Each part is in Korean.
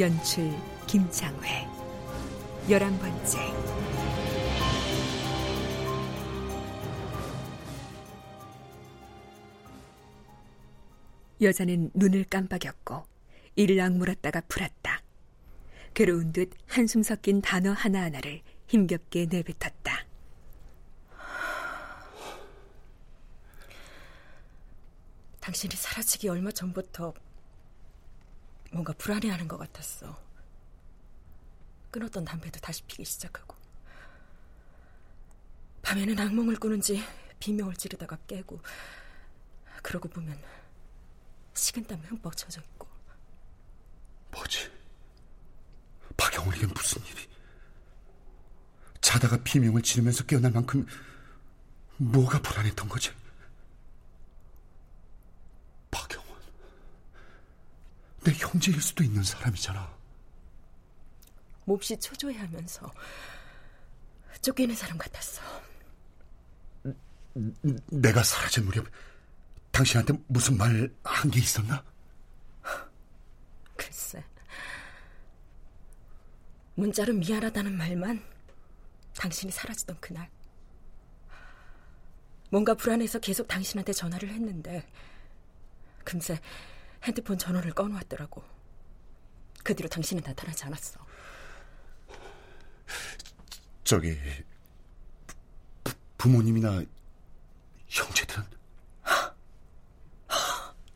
연출 김창회 열한 번째 여자는 눈을 깜빡였고 이를 악물었다가 풀었다. 괴로운 듯 한숨 섞인 단어 하나하나를 힘겹게 내뱉었다. 당신이 사라지기 얼마 전부터 뭔가 불안해하는 것 같았어. 끊었던 담배도 다시 피기 시작하고. 밤에는 악몽을 꾸는지 비명을 지르다가 깨고. 그러고 보면 식은땀에 흠뻑 젖어 있고. 뭐지? 박영훈에게 무슨 일이? 자다가 비명을 지르면서 깨어날 만큼 뭐가 불안했던 거지? 박영훈, 내 형제일 수도 있는 사람이잖아. 몹시 초조해하면서 쫓기는 사람 같았어. 내가 사라진 무렵 당신한테 무슨 말 한 게 있었나? 글쎄. 문자로 미안하다는 말만 당신이 사라지던 그날. 뭔가 불안해서 계속 당신한테 전화를 했는데 금세 핸드폰 전원을 꺼놓았더라고. 그 뒤로 당신은 나타나지 않았어. 저기 부, 부모님이나 형제들은?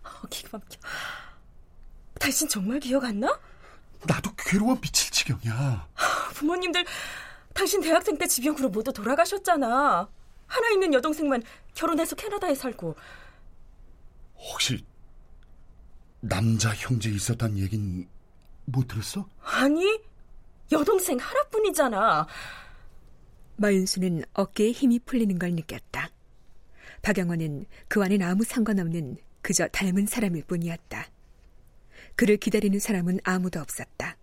어, 기가 막혀. 당신 정말 기억 안 나? 나도 괴로워 미칠 지경이야. 부모님들 당신 대학생 때 지병으로 모두 돌아가셨잖아. 하나 있는 여동생만 결혼해서 캐나다에 살고. 혹시 남자 형제 있었단 얘긴 못 들었어? 아니, 여동생 하나뿐이잖아. 마윤수는 어깨에 힘이 풀리는 걸 느꼈다. 박영원은 그와는 아무 상관없는 그저 닮은 사람일 뿐이었다. 그를 기다리는 사람은 아무도 없었다.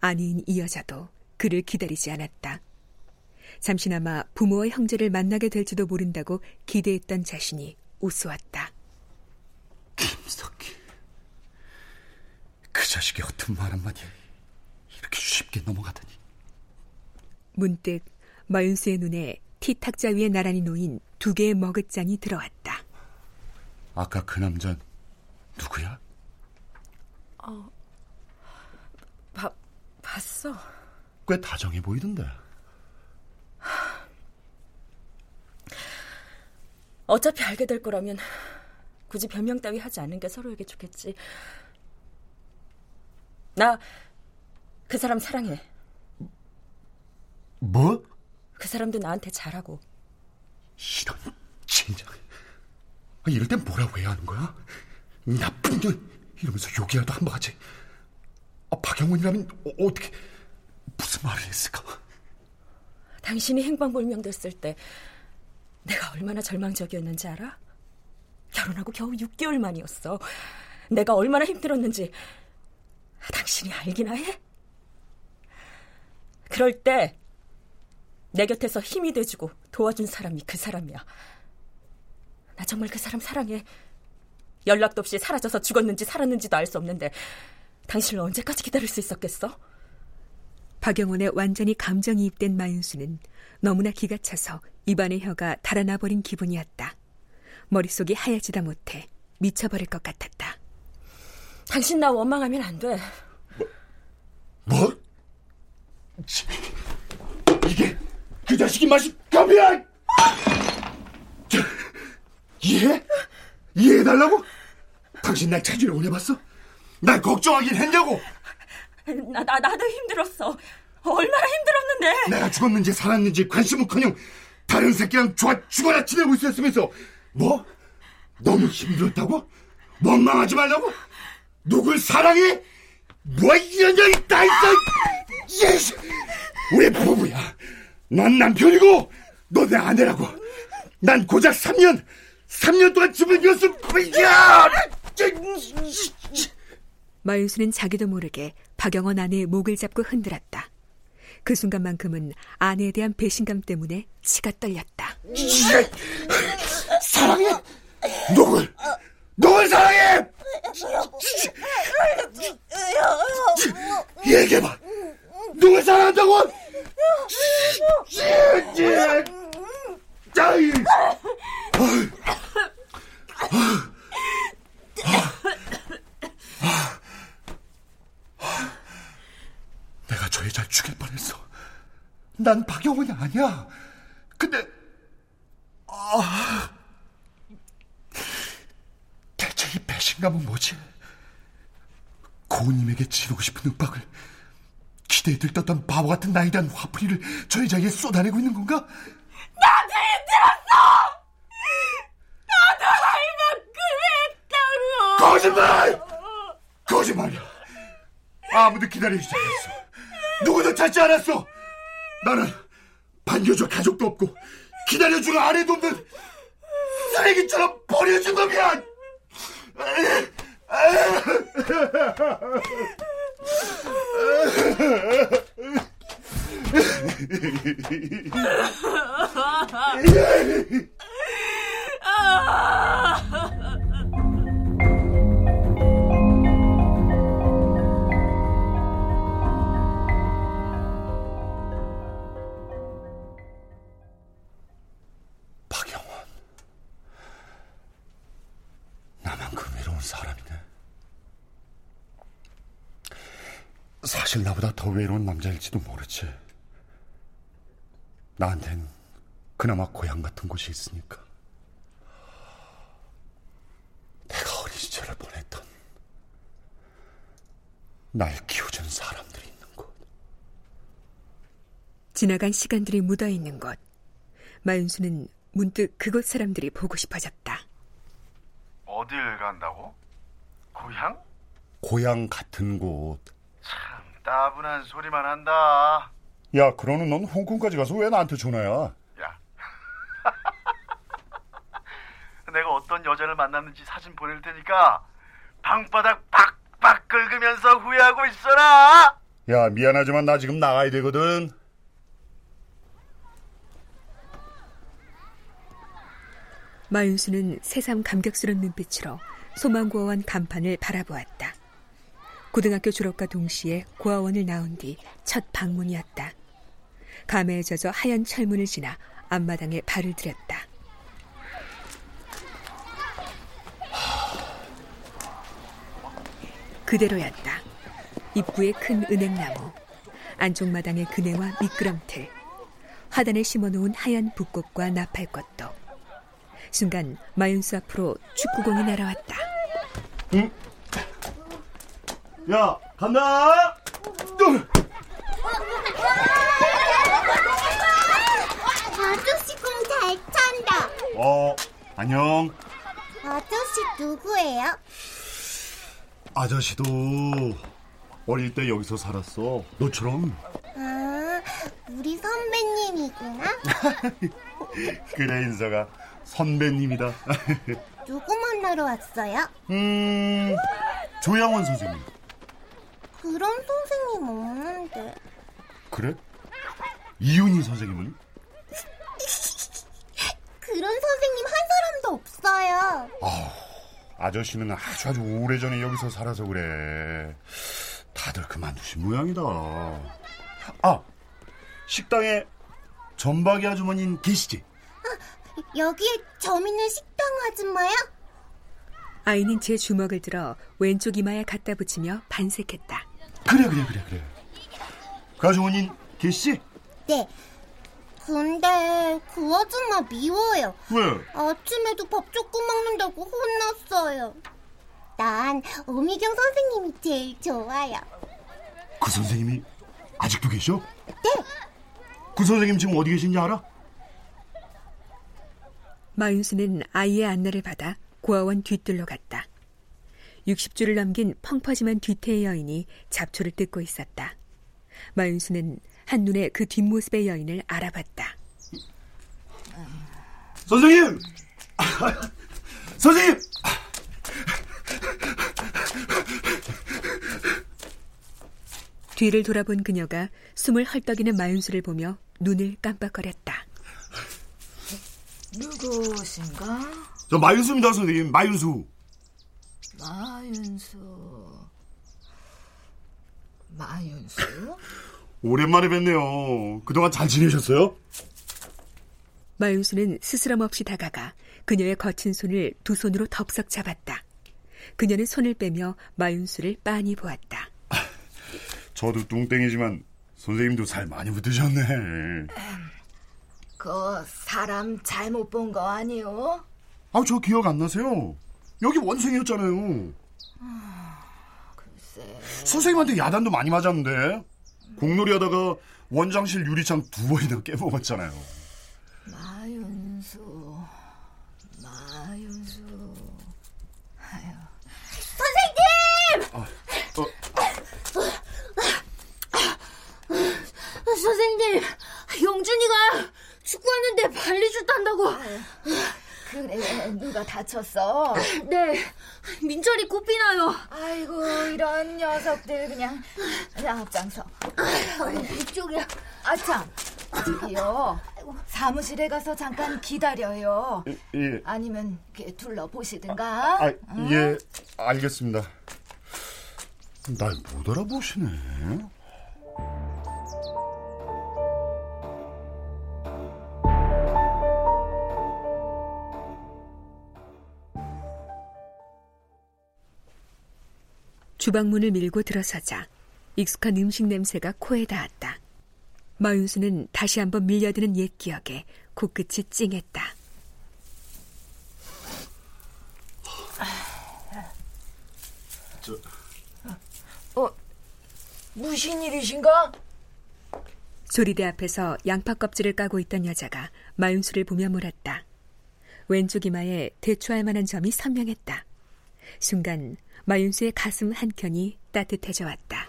아니인 이 여자도 그를 기다리지 않았다. 잠시나마 부모와 형제를 만나게 될지도 모른다고 기대했던 자신이 우스웠다. 김석희. 그 자식이 어떤 말 한마디에 이렇게 쉽게 넘어가다니. 문득 마윤수의 눈에 티 탁자 위에 나란히 놓인 두 개의 머그잔이 들어왔다. 아까 그 남자 누구야? 어, 봐, 봤어. 꽤 다정해 보이던데. 어차피 알게 될 거라면 굳이 변명 따위 하지 않는 게 서로에게 좋겠지. 나 그 사람 사랑해. 뭐? 그 사람도 나한테 잘하고. 이런 진작. 이럴 땐 뭐라고 해야 하는 거야? 나쁜 년. 이러면서 욕이라도 한번 하지. 아, 박영훈이라면 어, 어떻게 무슨 말을 했을까? 당신이 행방불명 됐을 때 내가 얼마나 절망적이었는지 알아? 결혼하고 겨우 6개월 만이었어. 내가 얼마나 힘들었는지 당신이 알기나 해? 그럴 때 내 곁에서 힘이 돼주고 도와준 사람이 그 사람이야. 나 정말 그 사람 사랑해. 연락도 없이 사라져서 죽었는지 살았는지도 알 수 없는데 당신을 언제까지 기다릴 수 있었겠어? 박영원의 완전히 감정이입된 마윤수는 너무나 기가 차서 입안의 혀가 달아나 버린 기분이었다. 머릿속이 하얘지다 못해 미쳐버릴 것 같았다. 당신 나 원망하면 안 돼. 뭐? 이게 그 자식이 마신 가비야! 이해? 이해해달라고? 당신 날 찾으려고 해봤어? 날 걱정하긴 했냐고? 나, 나, 나도 힘들었어. 얼마나 힘들었는데. 내가 죽었는지 살았는지 관심은커녕 다른 새끼랑 좋아 죽어라 지내고 있었으면서 뭐? 너무 힘들었다고? 원망하지 말라고? 누굴 사랑해? 뭐 이런 년이 다 있어! 예스! 우리 부부야. 넌 남편이고 너 내 아내라고. 난 고작 3년, 3년 동안 집을 비웠을 뿐이야! 마윤수는 자기도 모르게 박영원 아내의 목을 잡고 흔들었다. 그 순간만큼은 아내에 대한 배신감 때문에 치가 떨렸다. 사랑해? 누굴? 누굴 사랑해? 얘기해봐. 누굴 사랑한다고? 내가 저 여자를 죽일 뻔했어. 난 박영훈이 아니야. 근데 아 대체 이 배 신감은 뭐지? 고은님에게 지르고 싶은 윽박을 기대에 들떴던 바보 같은 대한 화풀이를 저 여자에게 쏟아내고 있는 건가? 나도 힘들었어! 나도 할 만큼 했다고! 거짓말! 거짓말이야. 아무도 기다리지 않았어. 누구도 찾지 않았어. 나는 반겨줄 가족도 없고 기다려줄 아내도 없는 쓰레기처럼 버려진 놈이야. 박영원. 나만큼 외로운 사람이네. 사실 나보다 더 외로운 남자일지도 모르지. 나한텐 그나마 고향 같은 곳이 있으니까. 내가 어린 시절을 보냈던 날 키워준 사람들이 있는 곳. 지나간 시간들이 묻어 있는 곳. 마윤수는 문득 그곳 사람들이 보고 싶어졌다. 어딜 간다고? 고향? 고향 같은 곳. 참 따분한 소리만 한다. 야, 그러는 넌 홍콩까지 가서 왜 나한테 전화야? 야. 내가 어떤 여자를 만났는지 사진 보낼 테니까 방바닥 팍팍 긁으면서 후회하고 있어라. 야, 미안하지만 나 지금 나가야 되거든. 마윤수는 새삼 감격스러운 눈빛으로 소망고아원 간판을 바라보았다. 고등학교 졸업과 동시에 고아원을 나온 뒤 첫 방문이었다. 감에 젖어 하얀 철문을 지나 앞마당에 발을 들였다. 그대로였다. 입구에 큰 은행나무, 안쪽 마당의 그네와 미끄럼틀, 화단에 심어놓은 하얀 붓꽃과 나팔꽃도. 순간 마윤수 앞으로 축구공이 날아왔다. 야, 간다! 아저씨 공잘 찬다. 어, 안녕. 아저씨 누구예요? 아저씨도 어릴 때 여기서 살았어. 너처럼. 아, 우리 선배님이구나. 그래, 인서가. 선배님이다. 누구 만나러 왔어요? 음, 조양원 선생님. 그런 선생님 없는데. 그래? 이윤희 선생님은? 그런 선생님 한 사람도 없어요. 아저씨는 아주 아주 오래전에 여기서 살아서 그래. 다들 그만두신 모양이다. 아, 식당에 전박이 아주머니는 계시지? 여기에 점 있는 식당 아줌마요? 아이는 제 주먹을 들어 왼쪽 이마에 갖다 붙이며 반색했다. 그래, 그래, 그래, 그래. 가정원인 개씨? 네. 근데 그 아줌마 미워요. 왜? 아침에도 밥 조금 먹는다고 혼났어요. 난 오미경 선생님이 제일 좋아요. 그 선생님이 아직도 계셔? 네. 그 선생님 지금 어디 계신지 알아? 마윤수는 아이의 안내를 받아 고아원 뒤뜰로 갔다. 60주를 넘긴 펑퍼짐한 뒤태의 여인이 잡초를 뜯고 있었다. 마윤수는 한눈에 그 뒷모습의 여인을 알아봤다. 선생님! 선생님! 뒤를 돌아본 그녀가 숨을 헐떡이는 마윤수를 보며 눈을 깜빡거렸다. 누구신가? 저 마윤수입니다, 선생님. 마윤수. 마윤수. 마윤수? 오랜만에 뵙네요. 그동안 잘 지내셨어요? 마윤수는 스스럼 없이 다가가 그녀의 거친 손을 두 손으로 덥석 잡았다. 그녀는 손을 빼며 마윤수를 빤히 보았다. 저도 뚱땡이지만 선생님도 살 많이 붙으셨네. 그 사람 잘못 본 거 아니요? 아, 저 기억 안 나세요? 여기 원생이었잖아요. 글쎄. 선생님한테 야단도 많이 맞았는데 공놀이 하다가 원장실 유리창 두 번이나 깨먹었잖아요. 마윤수. 마윤수. 아유. 선생님! 어, 선생님, 용준이가 축구하는데 발리슛 한다고. 그래, 누가 다쳤어? 네, 민철이 코피나요. 아이고, 이런 녀석들 그냥. 야, 앞장서. 이쪽이야. 아 참, 저기요. 사무실에 가서 잠깐 기다려요. 예. 아니면 이렇게 둘러 보시든가. 아, 예, 알겠습니다. 날 못 알아보시네. 주방문을 밀고 들어서자 익숙한 음식 냄새가 코에 닿았다. 마윤수는 다시 한번 밀려드는 옛 기억에 코끝이 찡했다. 무슨 일이신가? 조리대 앞에서 양파 껍질을 까고 있던 여자가 마윤수를 보며 물었다. 왼쪽 이마에 대추할 만한 점이 선명했다. 순간 마윤수의 가슴 한켠이 따뜻해져 왔다.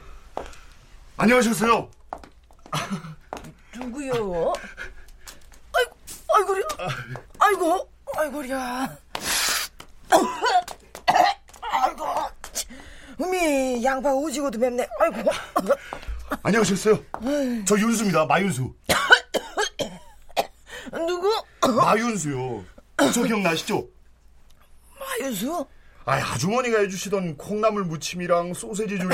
안녕하셨어요. 누구요? 아이고, 아이고야. 아이고, 아이고야. 아이고. 음이 양파 오지고도 맵네. 아이고. 안녕하셨어요. 저 윤수입니다. 마윤수. 누구? 마윤수요. 저 기억나시죠? 마윤수? 아, 아주머니가 해주시던 콩나물 무침이랑 소세지 조림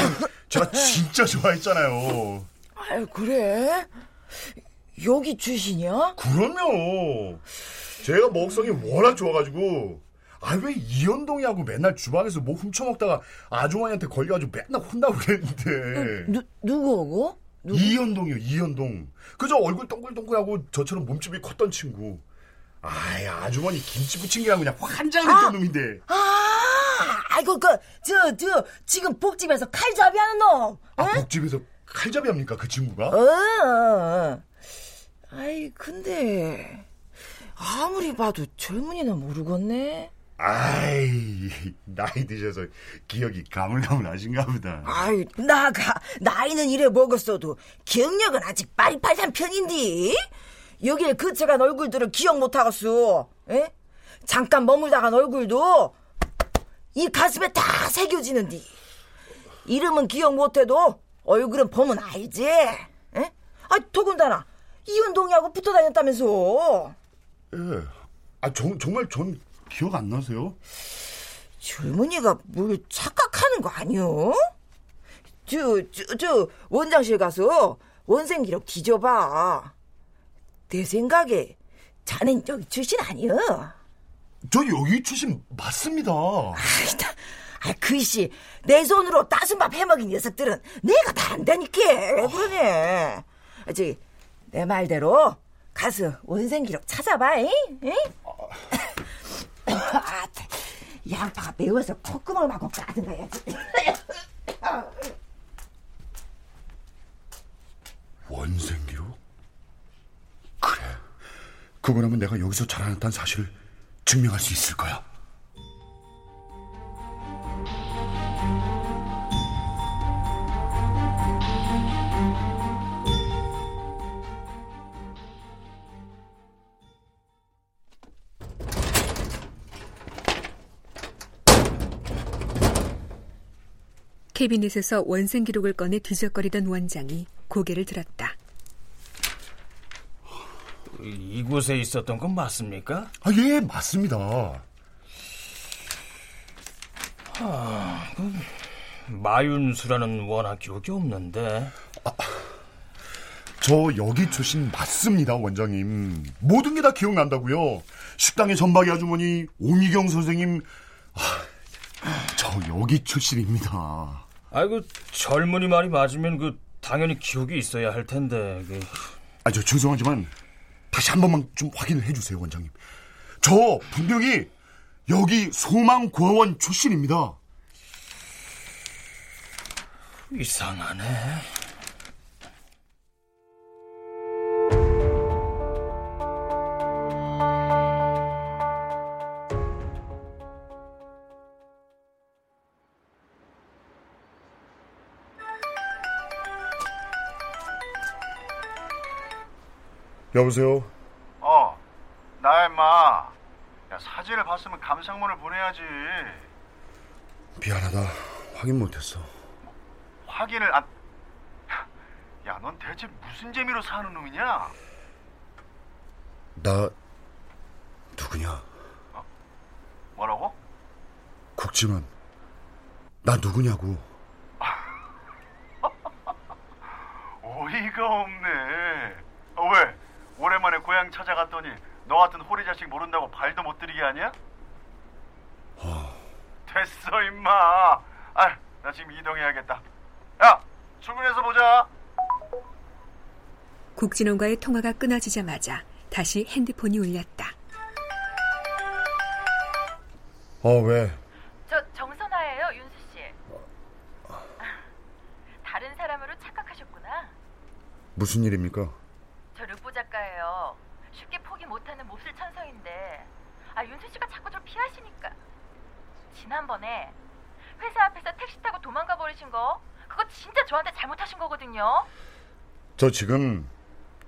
제가 진짜 좋아했잖아요. 아유, 그래? 여기 출신이야? 그럼요. 제가 먹성이 워낙 좋아가지고 아 왜 이현동이하고 맨날 주방에서 뭐 훔쳐먹다가 아주머니한테 걸려가지고 맨날 혼나고 그랬는데 누, 누구고? 누구? 이현동이요 이현동 그저 얼굴 동글동글하고 저처럼 몸집이 컸던 친구 아이 아주머니 김치 부침개랑 그냥 환장했던 놈인데 아, 아이고, 그, 저, 저, 지금 복집에서 칼잡이 하는 놈. 아 복집에서 칼잡이 합니까 그 친구가? 어, 어. 아이, 근데, 아무리 봐도 젊은이는 모르겠네. 아이 나이 드셔서 기억이 가물가물하신가 보다 아이, 나가, 나이는 이래 먹었어도, 기억력은 아직 빠릿빠릿한 편인데, 여기에 거쳐간 얼굴들을 기억 못하겠어, 에? 잠깐 머물다간 얼굴도, 이 가슴에 다 새겨지는디. 이름은 기억 못해도, 얼굴은 보면 알지, 에? 아, 더군다나, 이운동이하고 붙어 다녔다면서. 예. 아 정, 정말 전 기억 안 나세요? 젊은이가 뭘 착각하는 거 아니요? 저, 저, 저, 원장실 가서 원생 기록 뒤져봐. 내 생각에 자넨 여기 출신 아니여. 저 여기 출신 맞습니다 아이, 나, 아, 글씨, 내 손으로 따순밥 해먹인 녀석들은 내가 다 안다니까. 왜 그러네. 아, 저기, 내 말대로 가서 원생 기록 찾아봐, 잉? 잉? 아, 양파가 매워서 콧구멍을 막고 까든가야지. 원생 기록? 그래. 그거라면 내가 여기서 자라났다는 사실을 증명할 수 있을 거야. 캐비넷에서 원생 기록을 꺼내 뒤적거리던 원장이 고개를 들었다. 이곳에 있었던 건 맞습니까? 아, 예, 맞습니다. 아, 그 마윤수라는 워낙 기억이 없는데. 아, 저 여기 출신 맞습니다, 원장님. 모든 게 다 기억난다고요. 식당의 전박이 아주머니, 오미경 선생님. 아, 저 여기 출신입니다. 아이고 젊은이 말이 맞으면 그 당연히 기억이 있어야 할 텐데. 그... 아, 저 죄송하지만 다시 한 번만 좀 확인을 해주세요, 원장님. 저 분명히 여기 소망고아원 출신입니다. 이상하네. 여보세요? 어, 나 임마. 야, 사진을 봤으면 감상문을 보내야지. 미안하다. 확인 못했어. 확인을 안... 야, 넌 대체 무슨 재미로 사는 놈이냐? 나 누구냐? 어? 뭐라고? 국지만 나 누구냐고. 어이가 없네. 어, 왜? 오랜만에 고향 찾아갔더니 너 같은 호리 자식 모른다고 발도 못 들이게 하냐? 어... 됐어 임마. 아, 나 지금 이동해야겠다. 야, 출근해서 보자. 국진원과의 통화가 끊어지자마자 다시 핸드폰이 울렸다. 어, 왜? 저 정선아예요, 윤수 씨. 다른 사람으로 착각하셨구나. 무슨 일입니까? 저 르보 작가예요. 쉽게 포기 못하는 몹쓸 천성인데, 아 윤수 씨가 자꾸 좀 피하시니까. 지난번에 회사 앞에서 택시 타고 도망가 버리신 거, 그거 진짜 저한테 잘못하신 거거든요. 저 지금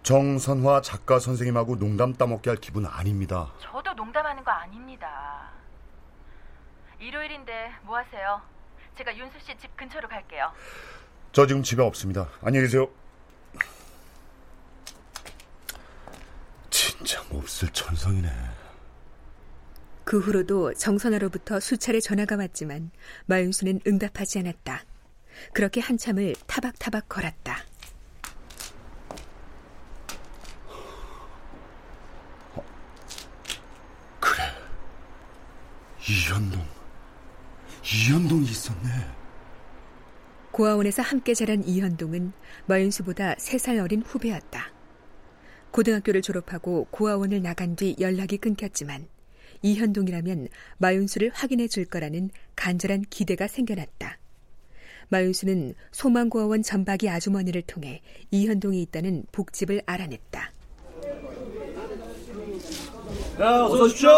정선화 작가 선생님하고 농담 따먹게 할 기분 아닙니다. 저도 농담하는 거 아닙니다. 일요일인데 뭐 하세요? 제가 윤수 씨 집 근처로 갈게요. 저 지금 집에 없습니다. 안녕히 계세요. 진짜 몹쓸 천성이네. 그 후로도 정선아로부터 수차례 전화가 왔지만 마윤수는 응답하지 않았다. 그렇게 한참을 타박타박 걸었다. 어, 그래. 이현동. 이현동이 있었네. 고아원에서 함께 자란 이현동은 마윤수보다 3살 어린 후배였다. 고등학교를 졸업하고 고아원을 나간 뒤 연락이 끊겼지만 이현동이라면 마윤수를 확인해 줄 거라는 간절한 기대가 생겨났다. 마윤수는 소망고아원 전박이 아주머니를 통해 이현동이 있다는 복집을 알아냈다. 야, 어서 오십시오.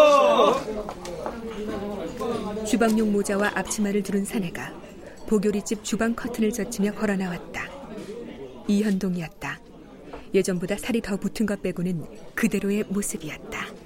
주방용 모자와 앞치마를 두른 사내가 보교리집 주방 커튼을 젖히며 걸어 나왔다. 이현동이었다. 예전보다 살이 더 붙은 것 빼고는 그대로의 모습이었다.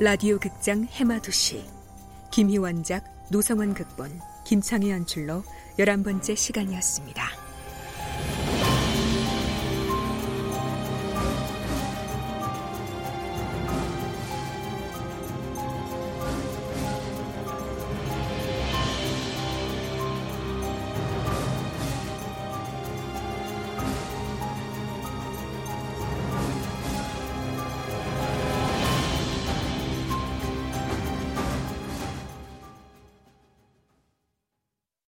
라디오 극장 해마도시 김희원작 노성원 극본 김창희 연출로 11번째 시간이었습니다.